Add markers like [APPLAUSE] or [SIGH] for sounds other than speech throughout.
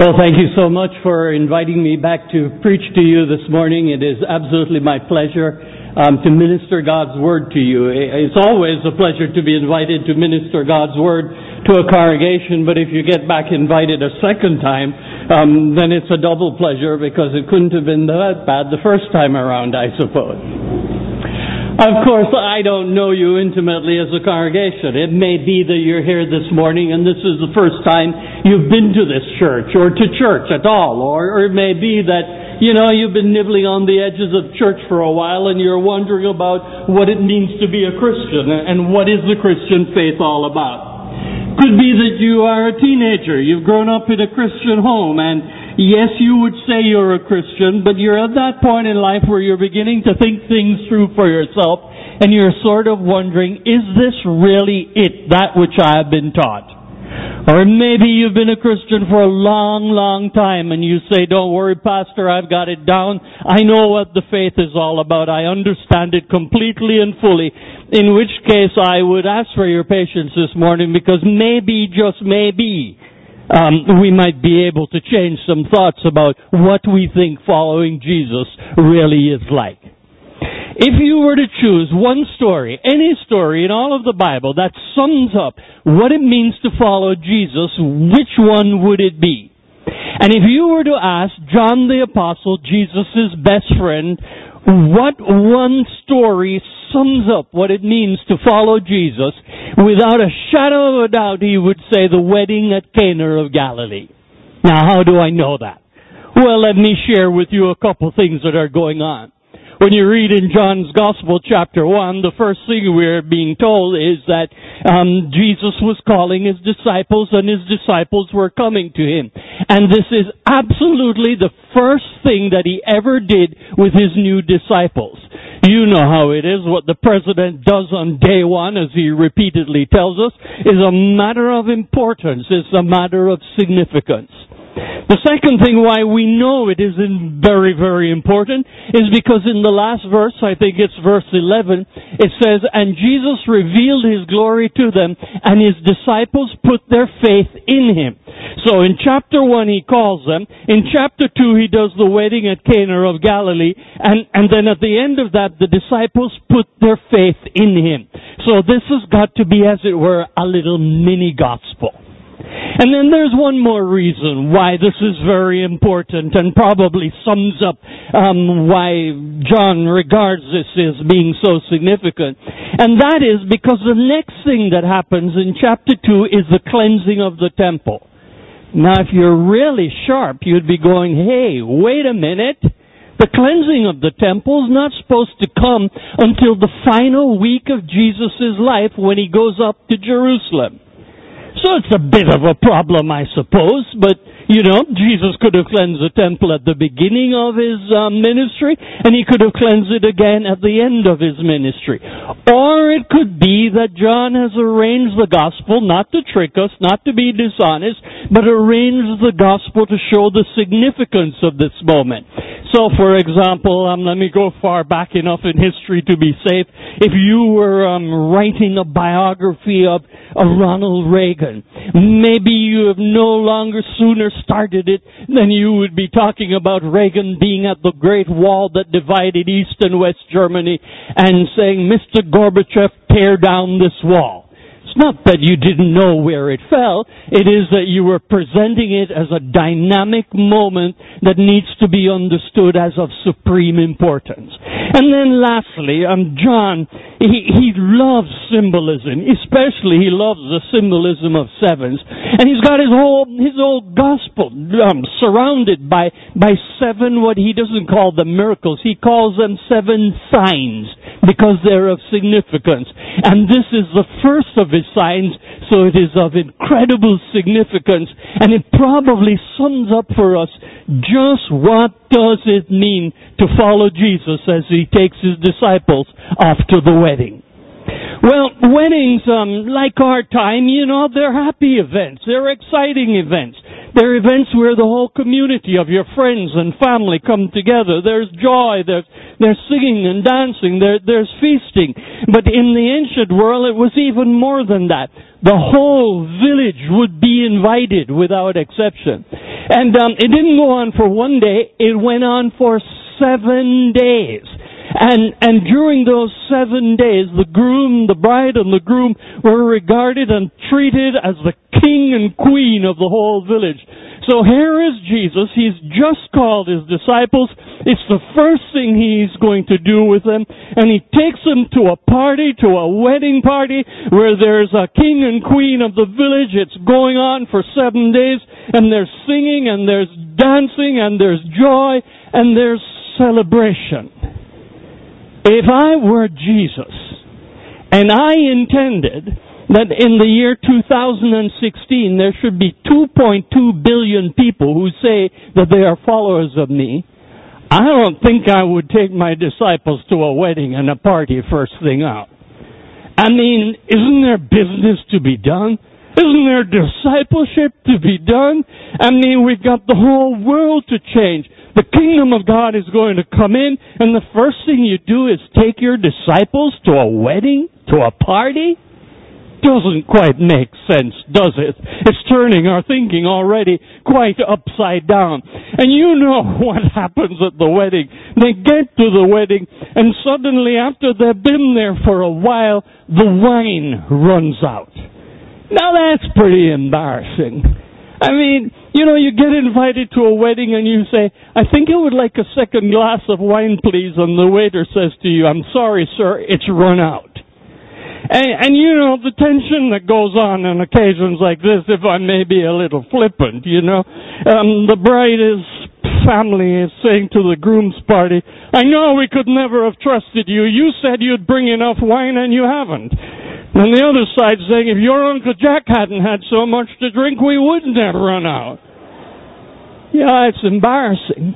Well, thank you so much for inviting me back to preach to you this morning. It is absolutely my pleasure um, to minister God's Word to you. It's always a pleasure to be invited to minister God's Word to a congregation, but if you get back invited a second time, um, then it's a double pleasure because it couldn't have been that bad the first time around, I suppose. Of course, I don't know you intimately as a congregation. It may be that you're here this morning and this is the first time you've been to this church or to church at all. Or, or it may be that, you know, you've been nibbling on the edges of church for a while and you're wondering about what it means to be a Christian and what is the Christian faith all about. Could be that you are a teenager. You've grown up in a Christian home and yes, you would say you're a Christian, but you're at that point in life where you're beginning to think things through for yourself, and you're sort of wondering, is this really it, that which I have been taught? Or maybe you've been a Christian for a long, long time and you say, don't worry, Pastor, I've got it down. I know what the faith is all about. I understand it completely and fully. In which case I would ask for your patience this morning because maybe, just maybe, um, we might be able to change some thoughts about what we think following Jesus really is like. If you were to choose one story, any story in all of the Bible that sums up what it means to follow Jesus, which one would it be? And if you were to ask John the Apostle, Jesus' best friend, what one story sums up what it means to follow Jesus, without a shadow of a doubt he would say the wedding at Cana of Galilee. Now how do I know that? Well, let me share with you a couple things that are going on. When you read in John's Gospel, chapter 1, the first thing we're being told is that um, Jesus was calling his disciples and his disciples were coming to him. And this is absolutely the first thing that he ever did with his new disciples. You know how it is. What the president does on day one, as he repeatedly tells us, is a matter of importance. It's a matter of significance. The second thing why we know it is very, very important is because in the last verse, I think it's verse 11, it says, And Jesus revealed His glory to them, and His disciples put their faith in Him. So in chapter 1 He calls them, in chapter 2 He does the wedding at Cana of Galilee, and, and then at the end of that, the disciples put their faith in Him. So this has got to be, as it were, a little mini gospel. And then there's one more reason why this is very important and probably sums up um, why John regards this as being so significant. And that is because the next thing that happens in chapter 2 is the cleansing of the temple. Now if you're really sharp, you'd be going, hey, wait a minute. The cleansing of the temple is not supposed to come until the final week of Jesus' life when he goes up to Jerusalem. So it's a bit of a problem, I suppose, but you know, Jesus could have cleansed the temple at the beginning of his um, ministry, and he could have cleansed it again at the end of his ministry. Or it could be that John has arranged the gospel not to trick us, not to be dishonest, but arranged the gospel to show the significance of this moment. So, for example, um, let me go far back enough in history to be safe. If you were um, writing a biography of, of Ronald Reagan, maybe you have no longer sooner started it, than you would be talking about Reagan being at the Great Wall that divided East and West Germany and saying, Mr. Gorbachev, tear down this wall. It's not that you didn't know where it fell. It is that you were presenting it as a dynamic moment that needs to be understood as of supreme importance. And then lastly, um, John, he, he loves symbolism. Especially he loves the symbolism of sevens. And he's got his whole, his whole gospel um, surrounded by, by seven what he doesn't call the miracles. He calls them seven signs because they're of significance. And this is the first of his signs, so it is of incredible significance, and it probably sums up for us just what does it mean to follow Jesus as he takes his disciples off to the wedding. Well, weddings, um, like our time, you know, they're happy events. They're exciting events. They're events where the whole community of your friends and family come together. There's joy, there's, there's singing and dancing, there, there's feasting. But in the ancient world, it was even more than that. The whole village would be invited without exception. And um, it didn't go on for one day, it went on for seven days. And, and during those seven days, the groom, the bride, and the groom were regarded and treated as the king and queen of the whole village. So here is Jesus. He's just called his disciples. It's the first thing he's going to do with them. And he takes them to a party, to a wedding party, where there's a king and queen of the village. It's going on for seven days. And there's singing, and there's dancing, and there's joy, and there's celebration. If I were Jesus, and I intended that in the year 2016 there should be 2.2 billion people who say that they are followers of me. I don't think I would take my disciples to a wedding and a party first thing out. I mean, isn't there business to be done? Isn't there discipleship to be done? I mean, we've got the whole world to change. The kingdom of God is going to come in, and the first thing you do is take your disciples to a wedding, to a party? doesn't quite make sense, does it? It's turning our thinking already quite upside down. And you know [LAUGHS] what happens at the wedding. They get to the wedding and suddenly after they've been there for a while, the wine runs out. Now that's pretty embarrassing. I mean, you know, you get invited to a wedding and you say, I think I would like a second glass of wine, please. And the waiter says to you, I'm sorry, sir, it's run out. And, and you know, the tension that goes on on occasions like this, if I may be a little flippant, you know, um, the bride's family is saying to the groom's party, I know we could never have trusted you. You said you'd bring enough wine and you haven't. And the other side saying, if your Uncle Jack hadn't had so much to drink, we wouldn't have run out. Yeah, it's embarrassing.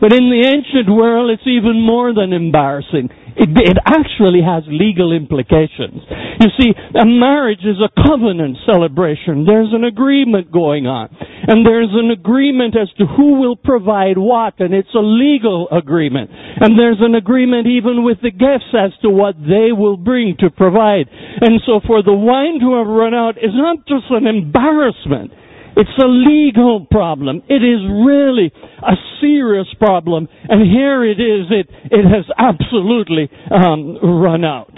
But in the ancient world, it's even more than embarrassing. It, it actually has legal implications. You see, a marriage is a covenant celebration. There's an agreement going on. And there's an agreement as to who will provide what, and it's a legal agreement. And there's an agreement even with the guests as to what they will bring to provide. And so for the wine to have run out is not just an embarrassment. It's a legal problem. It is really a serious problem. And here it is. It, it has absolutely um, run out.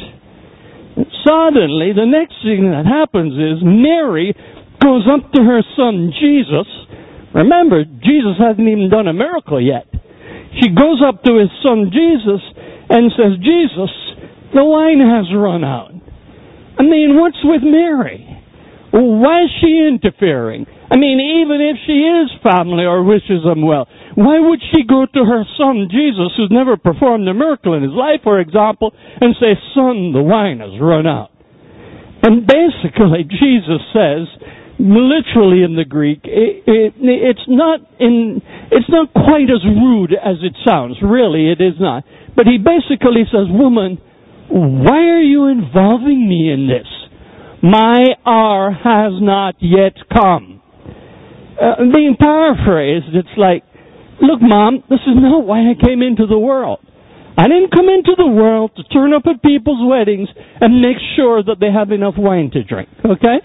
Suddenly, the next thing that happens is Mary goes up to her son Jesus. Remember, Jesus hasn't even done a miracle yet. She goes up to his son Jesus and says, Jesus, the wine has run out. I mean, what's with Mary? Why is she interfering? I mean, even if she is family or wishes them well, why would she go to her son Jesus, who's never performed a miracle in his life, for example, and say, Son, the wine has run out? And basically, [LAUGHS] Jesus says, literally in the Greek, it, it, it's not in, it's not quite as rude as it sounds. Really, it is not. But he basically says, Woman, why are you involving me in this? My hour has not yet come uh, being paraphrased, it's like, look, mom, this is not why I came into the world. I didn't come into the world to turn up at people's weddings and make sure that they have enough wine to drink, okay?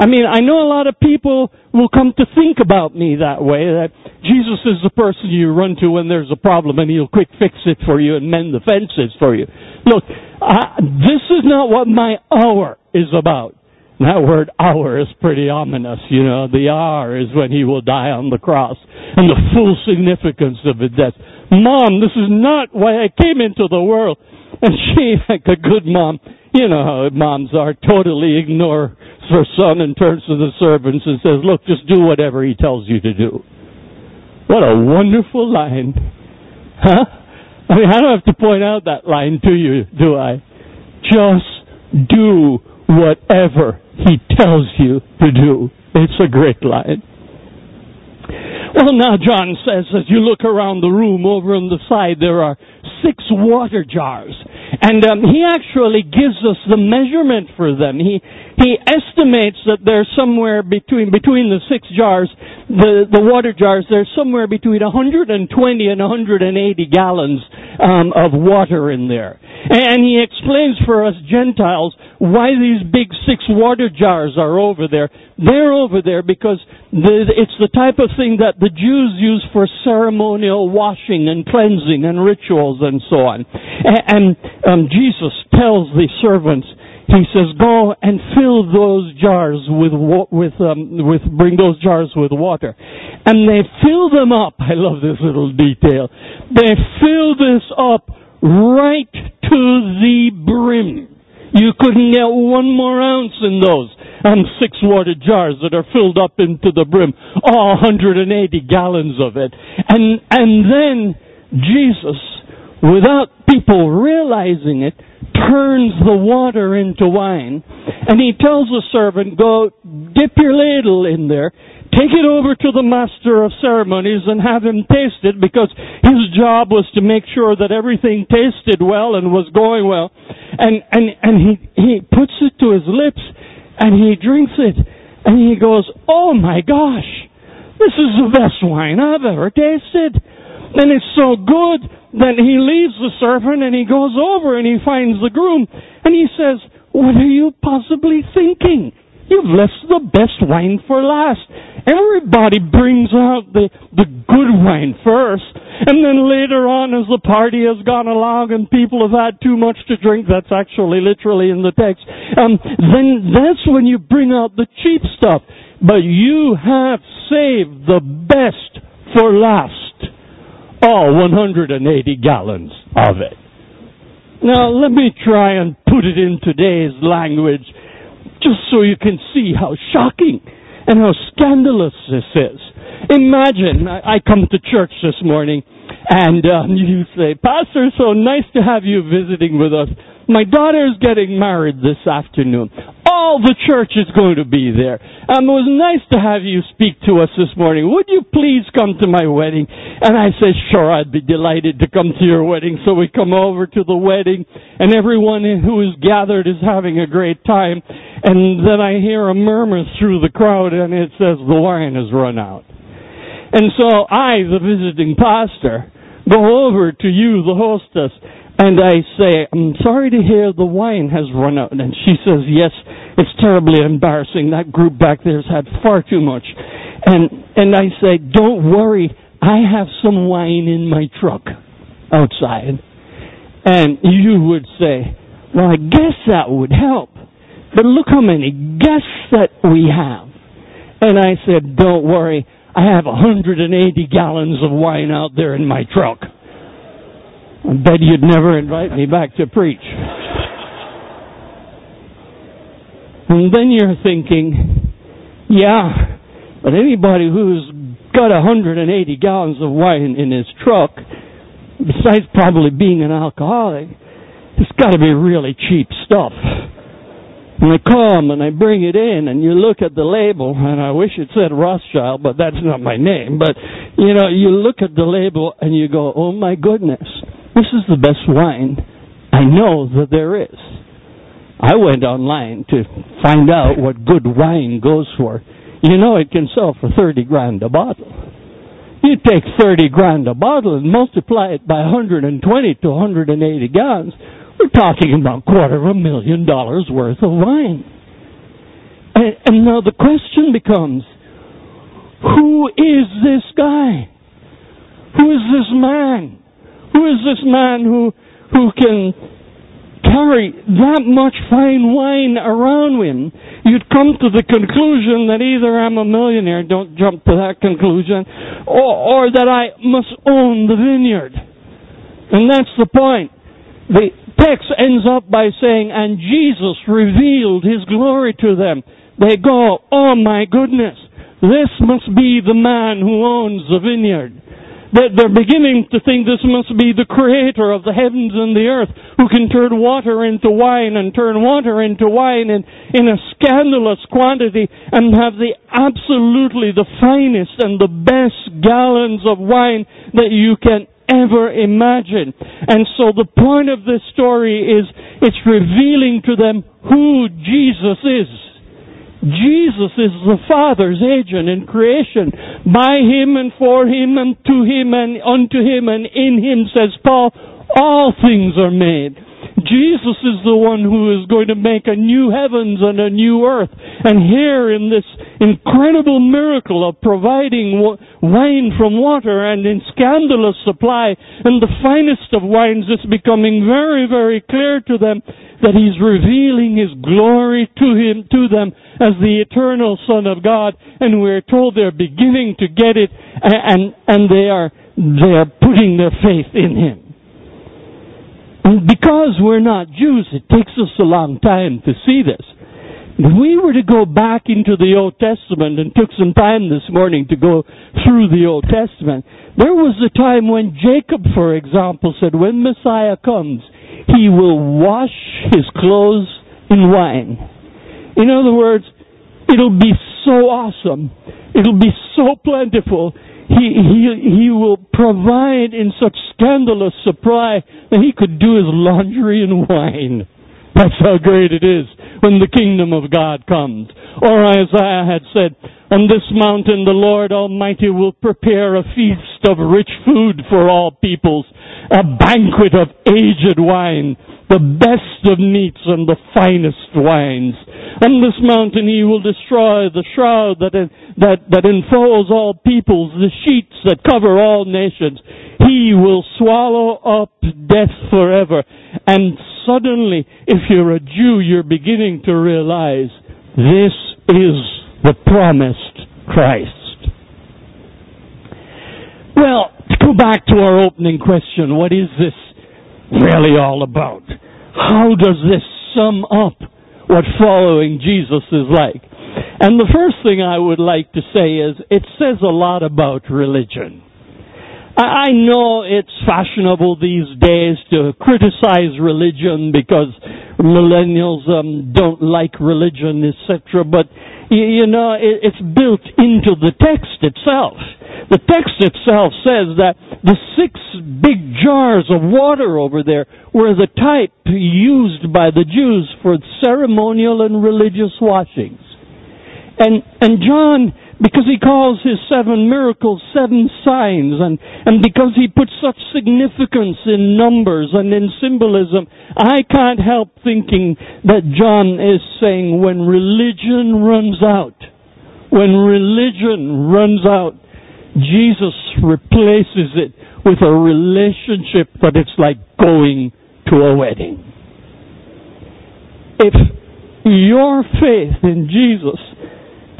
I mean, I know a lot of people will come to think about me that way, that Jesus is the person you run to when there's a problem and he'll quick fix it for you and mend the fences for you. Look, I, this is not what my hour is about. That word hour is pretty ominous, you know. The hour is when he will die on the cross. And the full significance of his death. Mom, this is not why I came into the world. And [LAUGHS] she, like a good mom, you know how moms are, totally ignores her son and turns to the servants and says, look, just do whatever he tells you to do. What a wonderful line. Huh? I mean, I don't have to point out that line to you, do I? Just do whatever he tells you to do. It's a great line. Well, now John says, as you look around the room over on the side, there are six water jars. And um, he actually gives us the measurement for them. He he estimates that there's somewhere between between the six jars, the the water jars, there's somewhere between 120 and 180 gallons um, of water in there. And he explains for us Gentiles why these big six water jars are over there. They're over there because the, it's the type of thing that the Jews use for ceremonial washing and cleansing and rituals and so on. And, and um, Jesus tells the servants, he says, "Go and fill those jars with with um, with bring those jars with water," and they fill them up. I love this little detail. They fill this up right to the brim. You couldn't get one more ounce in those um, six water jars that are filled up into the brim. All 180 gallons of it. And, and then Jesus, without people realizing it, turns the water into wine. And he tells the servant, go dip your ladle in there take it over to the master of ceremonies and have him taste it because his job was to make sure that everything tasted well and was going well. And, and, and he, he puts it to his lips and he drinks it and he goes, Oh my gosh, this is the best wine I've ever tasted. And it's so good that he leaves the servant and he goes over and he finds the groom and he says, What are you possibly thinking? You've left the best wine for last. Everybody brings out the, the good wine first, and then later on as the party has gone along and people have had too much to drink, that's actually literally in the text, um, then that's when you bring out the cheap stuff. But you have saved the best for last. All 180 gallons of it. Now let me try and put it in today's language just so you can see how shocking and how scandalous this is. Imagine I, come to church this morning and um, [LAUGHS] you say, Pastor, so nice to have you visiting with us. My daughter is getting married this afternoon. All the church is going to be there. Um, it was nice to have you speak to us this morning. Would you please come to my wedding? And I said, sure, I'd be delighted to come to your wedding. So we come over to the wedding and everyone who is gathered is having a great time. And then I hear a murmur through the crowd and it says, the wine has run out. And so I, the visiting pastor, go over to you, the hostess, and I say, I'm sorry to hear the wine has run out. And she says, yes, it's terribly embarrassing. That group back there's had far too much. And, and I say, don't worry. I have some wine in my truck outside. And you would say, well, I guess that would help. But look how many guests that we have. And I said, don't worry. I have 180 gallons of wine out there in my truck. I bet you'd never invite me back to preach. And then you're thinking, yeah, but anybody who's got 180 gallons of wine in his truck, besides probably being an alcoholic, it's got to be really cheap stuff. And I come and I bring it in and you look at the label and I wish it said Rothschild, but that's not my name. But, you know, you look at the label and you go, oh my goodness. This is the best wine I know that there is. I went online to find out what good wine goes for. You know it can sell for 30 grand a bottle. You take 30 grand a bottle and multiply it by 120 to 180 gallons, we're talking about quarter of a million dollars worth of wine. And, and now the question becomes, who is this guy? Who is this man? Who is this man who, who can carry that much fine wine around him? You'd come to the conclusion that either I'm a millionaire, don't jump to that conclusion, or, or that I must own the vineyard. And that's the point. The text ends up by saying, and Jesus revealed his glory to them. They go, oh my goodness, this must be the man who owns the vineyard that they're beginning to think this must be the creator of the heavens and the earth who can turn water into wine and turn water into wine in, in a scandalous quantity and have the absolutely the finest and the best gallons of wine that you can ever imagine. And so the point of this story is it's revealing to them who Jesus is. Jesus is the Father's agent in creation. By Him and for Him and to Him and unto Him and in Him, says Paul, all things are made. Jesus is the one who is going to make a new heavens and a new earth. And here in this incredible miracle of providing wine from water and in scandalous supply and the finest of wines, it's becoming very, very clear to them that He's revealing His glory to Him, to them as the eternal Son of God. And we're told they're beginning to get it and, and they are, they are putting their faith in Him. Because we're not Jews, it takes us a long time to see this. If we were to go back into the Old Testament and took some time this morning to go through the Old Testament, there was a time when Jacob, for example, said, when Messiah comes, he will wash his clothes in wine. In other words, it'll be so awesome. It'll be so plentiful he, he, he will provide in such scandalous supply that he could do his laundry in wine. That's how great it is when the kingdom of God comes. Or Isaiah had said, on this mountain the Lord Almighty will prepare a feast of rich food for all peoples, a banquet of aged wine, the best of meats and the finest wines. On this mountain he will destroy the shroud that, that, that enfolds all peoples, the sheets that cover all nations. He will swallow up death forever. And suddenly, if you're a Jew, you're beginning to realize this is the promised Christ. Well, to go back to our opening question, what is this really all about? How does this sum up what following Jesus is like. And the first thing I would like to say is it says a lot about religion. I know it's fashionable these days to criticize religion because millennials um, don't like religion, etc. But you know, it's built into the text itself. The text itself says that the six big jars of water over there were the type used by the Jews for ceremonial and religious washings. And, and John, because he calls his seven miracles seven signs, and, and because he puts such significance in numbers and in symbolism, I can't help thinking that John is saying when religion runs out, when religion runs out, Jesus replaces it with a relationship that it's like going to a wedding. If your faith in Jesus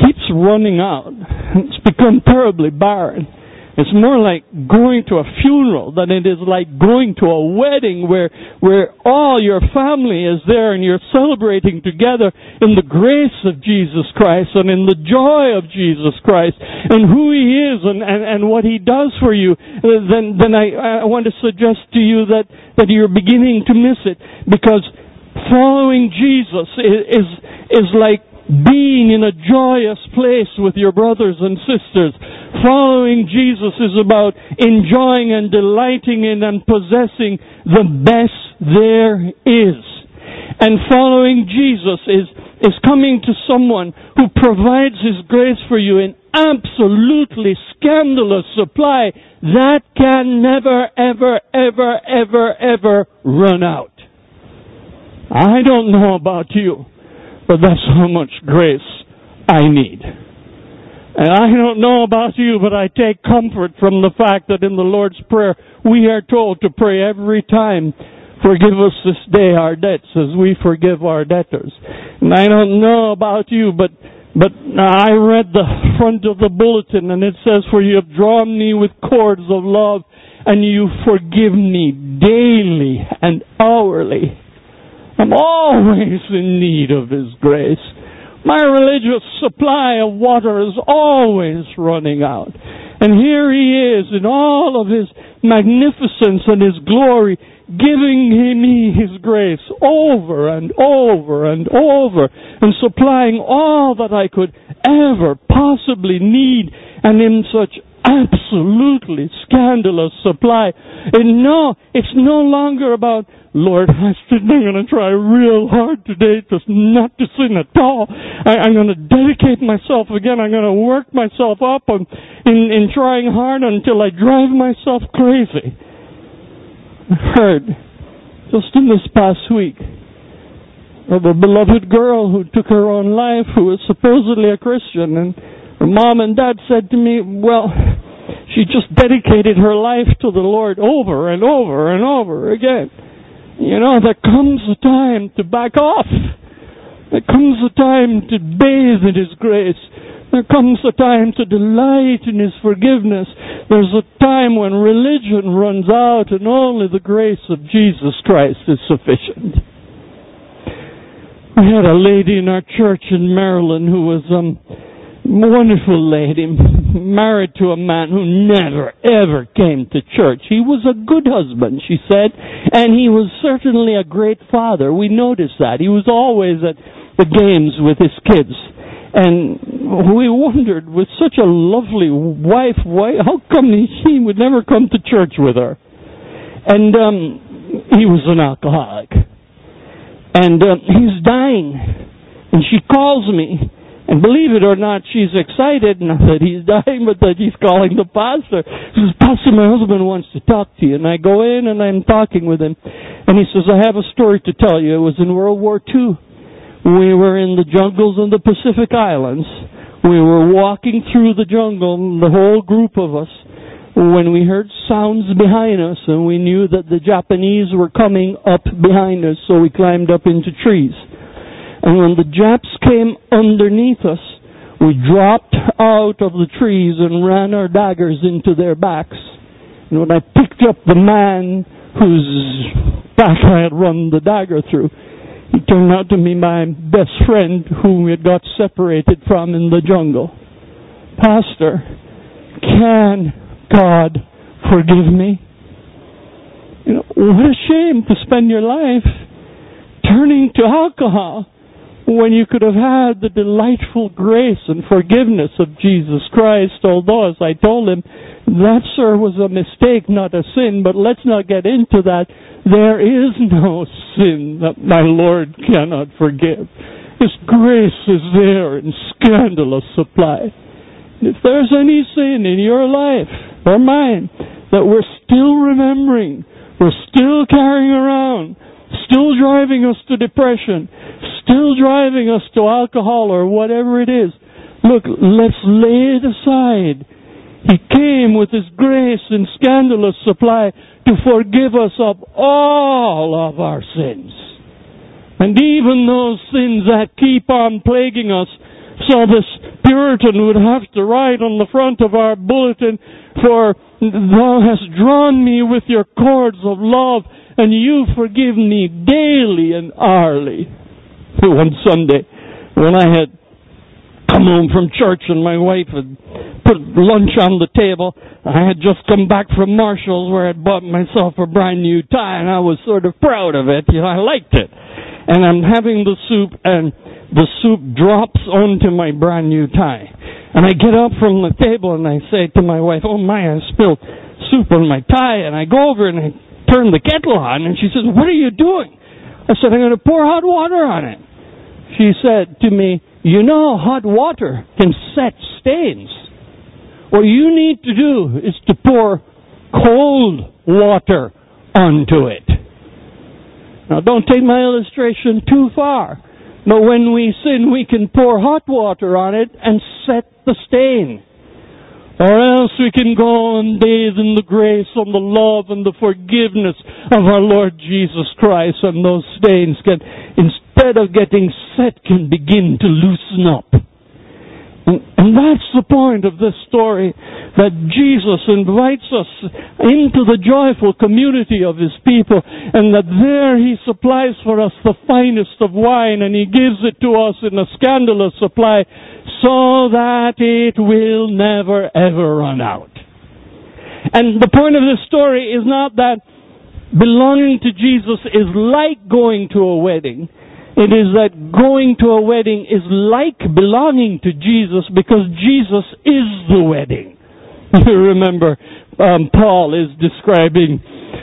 keeps running out, it's become terribly barren it's more like going to a funeral than it is like going to a wedding where, where all your family is there and you're celebrating together in the grace of Jesus Christ and in the joy of Jesus Christ and who He is and, and, and what He does for you. Uh, then, then I, I want to suggest to you that, that you're beginning to miss it because following Jesus is, is, is like being in a joyous place with your brothers and sisters. Following Jesus is about enjoying and delighting in and possessing the best there is. And following Jesus is, is coming to someone who provides His grace for you in absolutely scandalous supply that can never, ever, ever, ever, ever run out. I don't know about you. But that's how much grace I need. And I don't know about you, but I take comfort from the fact that in the Lord's Prayer, we are told to pray every time, forgive us this day our debts as we forgive our debtors. And I don't know about you, but but I read the front of the bulletin and it says, For you have drawn me with cords of love and you forgive me daily and hourly. I'm always in need of His grace. My religious supply of water is always running out. And here He is in all of His magnificence and His glory, giving me His grace over and over and over, and supplying all that I could ever possibly need, and in such absolutely scandalous supply. And no, it's no longer about, Lord, I'm going to try real hard today to not to sin at all. I, am going to dedicate myself again. I'm going to work myself up on, in, in trying hard until I drive myself crazy. I heard just in this past week of a beloved girl who took her own life who was supposedly a Christian and her mom and dad said to me, well, she just dedicated her life to the Lord over and over and over again. You know, there comes a time to back off. There comes a time to bathe in His grace. There comes a time to delight in His forgiveness. There's a time when religion runs out and only the grace of Jesus Christ is sufficient. We had a lady in our church in Maryland who was um, wonderful lady, married to a man who never ever came to church. He was a good husband, she said, and he was certainly a great father. We noticed that. He was always at the games with his kids. And we wondered, with such a lovely wife, why, how come he would never come to church with her? And um, he was an alcoholic. And uh, he's dying. And she calls me and believe it or not, she's excited, not that he's dying, but that he's calling the pastor. She says, Pastor, my husband wants to talk to you. And I go in and I'm talking with him. And he says, I have a story to tell you. It was in World War II. We were in the jungles of the Pacific Islands. We were walking through the jungle, the whole group of us, when we heard sounds behind us and we knew that the Japanese were coming up behind us, so we climbed up into trees. And when the Japs came underneath us, we dropped out of the trees and ran our daggers into their backs. And when I picked up the man whose back I had run the dagger through, he turned out to be my best friend whom we had got separated from in the jungle. Pastor, can God forgive me? You know, what a shame to spend your life turning to alcohol when you could have had the delightful grace and forgiveness of Jesus Christ. Although, as I told him, that, sir, was a mistake, not a sin, but let's not get into that. There is no sin that my Lord cannot forgive. His grace is there in scandalous supply. If there's any sin in your life or mine that we're still remembering, we're still carrying around, still driving us to depression, still driving us to alcohol or whatever it is. Look, let's lay it aside. He came with His grace and scandalous supply to forgive us of all of our sins. And even those sins that keep on plaguing us, so this Puritan would have to write on the front of our bulletin, for thou hast drawn me with your cords of love, and you forgive me daily and hourly. [LAUGHS] one Sunday when I had come home from church and my wife had put lunch on the table. I had just come back from Marshall's where I'd bought myself a brand new tie and I was sort of proud of it. You know, I liked it. And I'm having the soup and the soup drops onto my brand new tie. And I get up from the table and I say to my wife, oh my, I spilled soup on my tie. And I go over and I turn the kettle on and she says, what are you doing? I said, I'm going to pour hot water on it. She said to me, You know, hot water can set stains. What you need to do is to pour cold water onto it. Now, don't take my illustration too far. But when we sin, we can pour hot water on it and set the stain. Or else we can go and bathe in the grace and the love and the forgiveness of our Lord Jesus Christ and those stains can, instead of getting set, can begin to loosen up. And, and that's the point of this story, that Jesus invites us into the joyful community of His people, and that there He supplies for us the finest of wine, and He gives it to us in a scandalous supply so that it will never ever run out. And the point of this story is not that belonging to Jesus is like going to a wedding. It is that going to a wedding is like belonging to Jesus because Jesus is the wedding. [LAUGHS] You remember, um, Paul is describing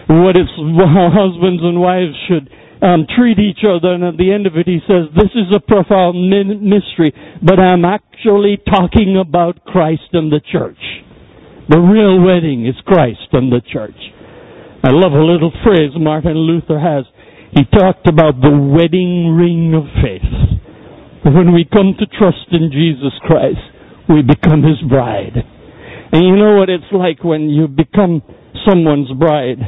what how husbands and wives should um, treat each other, and at the end of it, he says, "This is a profound mystery, but I'm actually talking about Christ and the church. The real wedding is Christ and the church." I love a little phrase Martin Luther has. He talked about the wedding ring of faith. When we come to trust in Jesus Christ, we become His bride. And you know what it's like when you become someone's bride.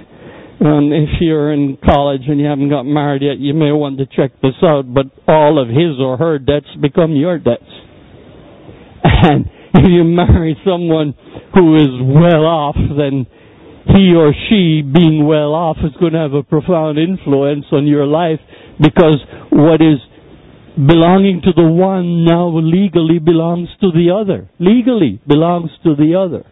Um, if you're in college and you haven't got married yet, you may want to check this out, but all of his or her debts become your debts. [LAUGHS] And if you marry someone who is well off, then he or she being well off is going to have a profound influence on your life because what is belonging to the one now legally belongs to the other. Legally belongs to the other.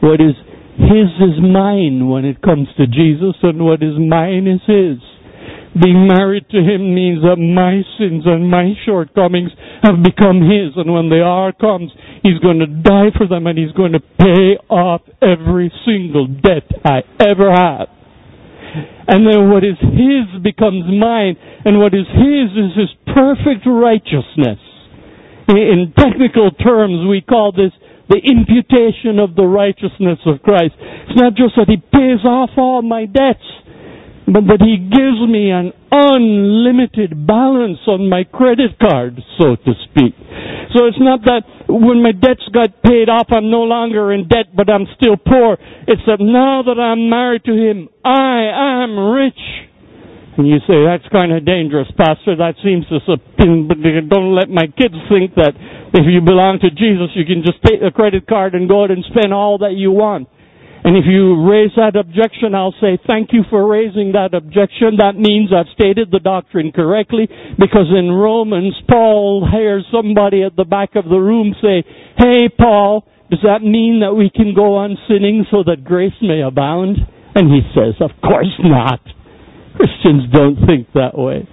What is his is mine when it comes to Jesus and what is mine is his. Being married to him means that my sins and my shortcomings have become his and when the hour comes He's going to die for them and he's going to pay off every single debt I ever had. And then what is his becomes mine, and what is his is his perfect righteousness. In technical terms, we call this the imputation of the righteousness of Christ. It's not just that he pays off all my debts, but that he gives me an unlimited balance on my credit card, so to speak. So it's not that when my debts got paid off, I'm no longer in debt, but I'm still poor. It's that now that I'm married to him, I am rich. And you say, that's kind of dangerous, Pastor. That seems to, but don't let my kids think that if you belong to Jesus, you can just take a credit card and go out and spend all that you want. And if you raise that objection, I'll say, thank you for raising that objection. That means I've stated the doctrine correctly, because in Romans, Paul hears somebody at the back of the room say, hey, Paul, does that mean that we can go on sinning so that grace may abound? And he says, of course not. Christians don't think that way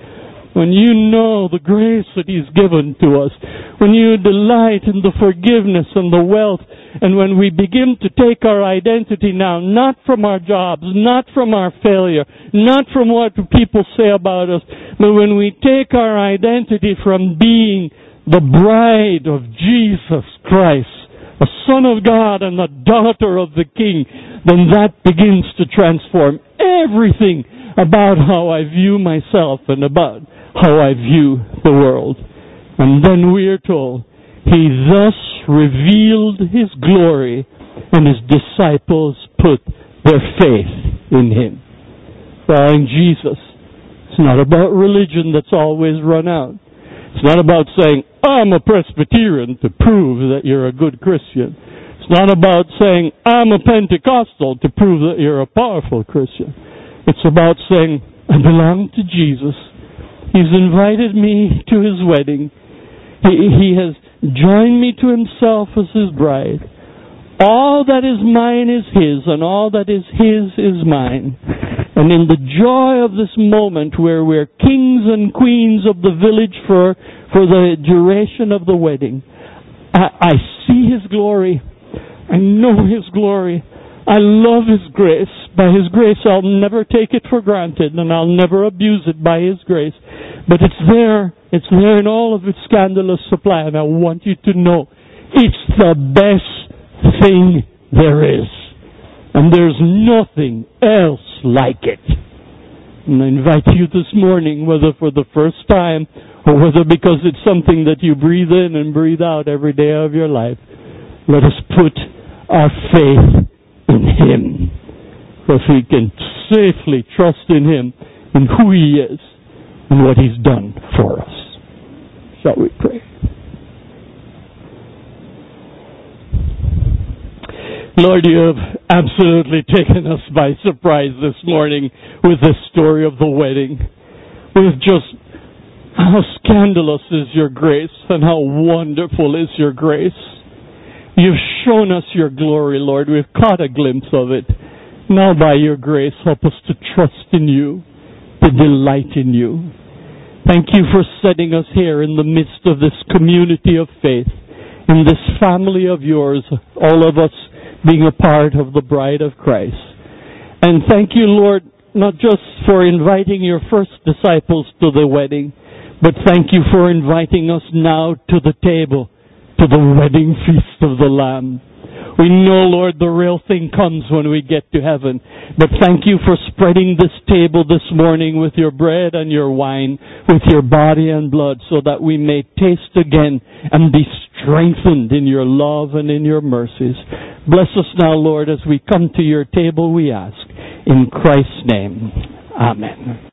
when you know the grace that He's given to us, when you delight in the forgiveness and the wealth, and when we begin to take our identity now, not from our jobs, not from our failure, not from what people say about us, but when we take our identity from being the bride of Jesus Christ, a son of God and a daughter of the King, then that begins to transform everything about how I view myself and about how I view the world. And then we are told, He thus revealed His glory and His disciples put their faith in Him. Following Jesus. It's not about religion that's always run out. It's not about saying, I'm a Presbyterian to prove that you're a good Christian. It's not about saying, I'm a Pentecostal to prove that you're a powerful Christian. It's about saying, I belong to Jesus He's invited me to his wedding. He, he has joined me to himself as his bride. All that is mine is his, and all that is his is mine. And in the joy of this moment where we're kings and queens of the village for, for the duration of the wedding, I, I see his glory. I know his glory. I love His grace. By His grace, I'll never take it for granted and I'll never abuse it by His grace. But it's there. It's there in all of its scandalous supply and I want you to know it's the best thing there is. And there's nothing else like it. And I invite you this morning, whether for the first time or whether because it's something that you breathe in and breathe out every day of your life, let us put our faith in Him. Because we can safely trust in Him, in who He is, and what He's done for us. Shall we pray? Lord, you have absolutely taken us by surprise this morning with the story of the wedding. With just how scandalous is your grace and how wonderful is your grace. You've shown us your glory, Lord. We've caught a glimpse of it. Now, by your grace, help us to trust in you, to delight in you. Thank you for setting us here in the midst of this community of faith, in this family of yours, all of us being a part of the bride of Christ. And thank you, Lord, not just for inviting your first disciples to the wedding, but thank you for inviting us now to the table, to the wedding feast of the Lamb. We know, Lord, the real thing comes when we get to heaven. But thank you for spreading this table this morning with your bread and your wine, with your body and blood, so that we may taste again and be strengthened in your love and in your mercies. Bless us now, Lord, as we come to your table, we ask. In Christ's name, Amen.